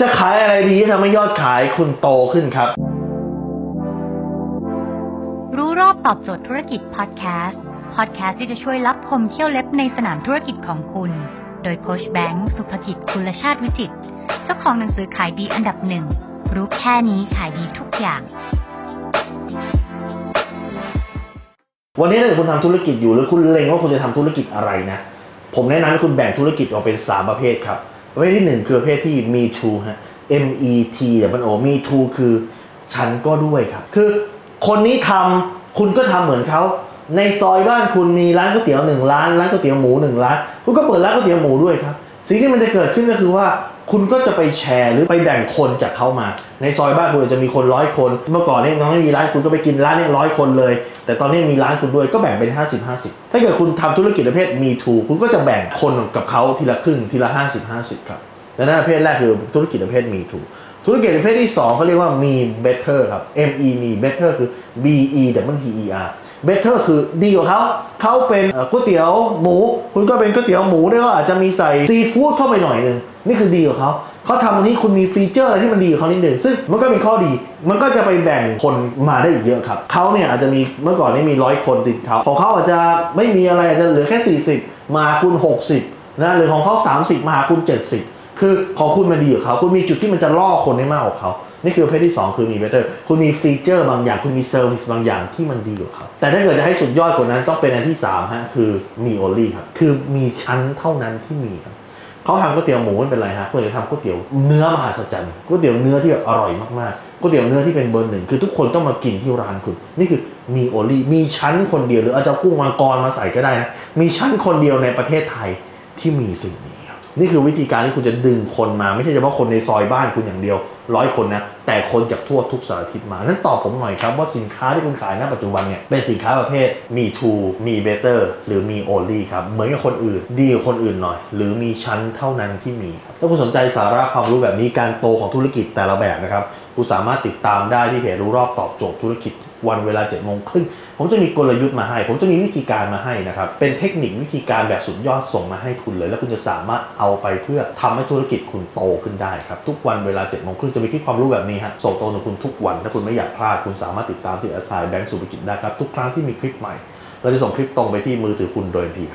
จะขายอะไรดีที่ทำให้ยอดขายคุณโตขึ้นครับ รู้รอบตอบโจทย์ธุรกิจพอดแคสต์พอดแคสต์ที่จะช่วยรับพมเที่ยวเล็บในสนามธุรกิจของคุณ โดยโคชแบงค์สุภกิจคุลชาติวิจิตรเจ้าของหนังสือขายดีอันดับหนึ่งรู้แค่นี้ขายดีทุกอย่าง วันนี้ถ้าเกิดคุณทำธุรกิจอยู่หรือคุณเล็งว่าคุณจะทำธุรกิจอะไรนะ ผมแนะนำให้คุณแบ่งธุรกิจออกเป็น 3 ประเภทครับ ประเภทที่งคือประเภทที่มีทูฮะ M E T แต่มันโอมีทูคือฉันก็ด้วยครับ คือคนนี้ทำคุณก็ทำเหมือนเขาในซอยบ้านคุณมีร้านก๋วยเตี๋ยวหนึ่งร้านร้านก๋วยเตี๋ยวหมูหนึ่งร้านคุณก็เปิดร้านก๋วยเตี๋ยวหมูด้วยครับสิ่งที่มันจะเกิดขึ้นก็คือว่า คุณก็จะไปแชร์หรือไปแบ่งคนจากเขามา ในซอยบ้านคุณอาจจะมีคนร้อยคน เมื่อก่อนเนี่ยน้องไม่มีร้านคุณก็ไปกินร้านนี้ร้อยคนเลย แต่ตอนนี้มีร้านคุณด้วยก็แบ่งเป็น 50 50 ถ้าเกิดคุณทำธุรกิจประเภทมีทูคุณก็จะแบ่งคนกับเขาทีละครึ่งทีละ 50 50 ครับ และนั่นประเภทแรกคือธุรกิจประเภทมีทูกธุรกิจประเภทที่ 2เขาเรียกว่ามี better ครับ M E มี better คือ B E W T E R better คือดีกว่าเขาเขาเป็นก๋วยเตี๋ยวหมู คุณก็เป็นก๋วยเตี๋ยวหมูด้วยก็อาจจะมีใส่ซีฟู้ดเข้าไปหน่อยหนึงนี่คือดีกว่าเขาเขาทำอันนี้คุณมีฟีเจอร์อะไรที่มันดีกว่าเขานิดหนึ่งซึ่งมันก็เป็นข้อดี มันก็จะไปแบ่งคนมาได้อีกเยอะครับเขาเนี่ยอาจจะมีเมื่อก่อนนี่มีร้อยคนติดเขาของเขาอาจจะไม่มีอะไรอาจจะเหลือแค่ 40 มาคุณ 60นะหรือของเขา30 มาคุณ 70 คือของคุณมันดีกว่เขาคุณมีจุดที่มันจะล่อคนได้มากกว่าเขานี่คือประเภทที่ 2 คือมี better คุณมี feature บางอย่าง คุณมี service บางอย่างที่มันดีกว่าเขาแต่ถ้าเกิดจะให้สุดยอดกว่านั้นต้องเป็นอันที่3ฮะคือมี only ครับคือมีฉันเท่านั้นที่มีครับเขาทำก๋วยเตี๋ยวหมูไม่เป็นไรฮะเขาจะทำก๋วยเตี๋ยวเนื้อมหัศจรรย์ก๋วยเตี๋ยวเนื้อที่อร่อยมากๆก๋วยเตี๋ยวเนื้อที่เป็นเบอร์หนึ่งคือทุกคนต้องมากินที่ร้านคุณ นี่คือมีโอลี่มีชั้นคนเดียวหรืออาจจะกุ้งมังกรมาใส่ก็ได้นะมีชั้นคนเดียวในประเทศไทยที่มีสิ่งนี้ นี่คือวิธีการที่คุณจะดึงคนมา ไม่ใช่เฉพาะคนในซอยบ้านคุณอย่างเดียวร้อยคนนะแต่คนจากทั่วทุกสารทิศมา นั้นตอบผมหน่อยครับว่าสินค้าที่คุณขายณปัจจุบันเนี่ยเป็นสินค้าประเภทมีทูมีเบเตอร์หรือมีโอลี่ครับ เหมือนกับคนอื่น ดีกว่าคนอื่นหน่อย หรือมีชั้นเท่านั้นที่มีถ้าคุณสนใจสาระความรู้แบบนี้การโตของธุรกิจแต่ละแบบนะครับคุณสามารถติดตามได้ที่เพจรู้รอบตอบโจทย์ธุรกิจ วันเวลา7จ็ดโมงครึ่งผมจะมีกลยุทธ์มาให้ ผมจะมีวิธีการมาให้นะครับ เป็นเทคนิควิธีการแบบสุดยอดส่งมาให้คุณเลย แล้วคุณจะสามารถเอาไปเพื่อทำให้ธุรกิจคุณโตขึ้นได้ครับ ทุกวันเวลา7จ็ดโมงครึ่งจะมีคลิปความรู้แบบนี้ฮะส่งตรงถึงคุณทุกวัน ถ้าคุณไม่อยากพลาดคุณสามารถติดตามที่อาสายแบงก์สุภกิจได้ครับทุกครั้งที่มีคลิปใหม่เราจะส่งคลิปตรงไปที่มือถือคุณโดยทันทีครับ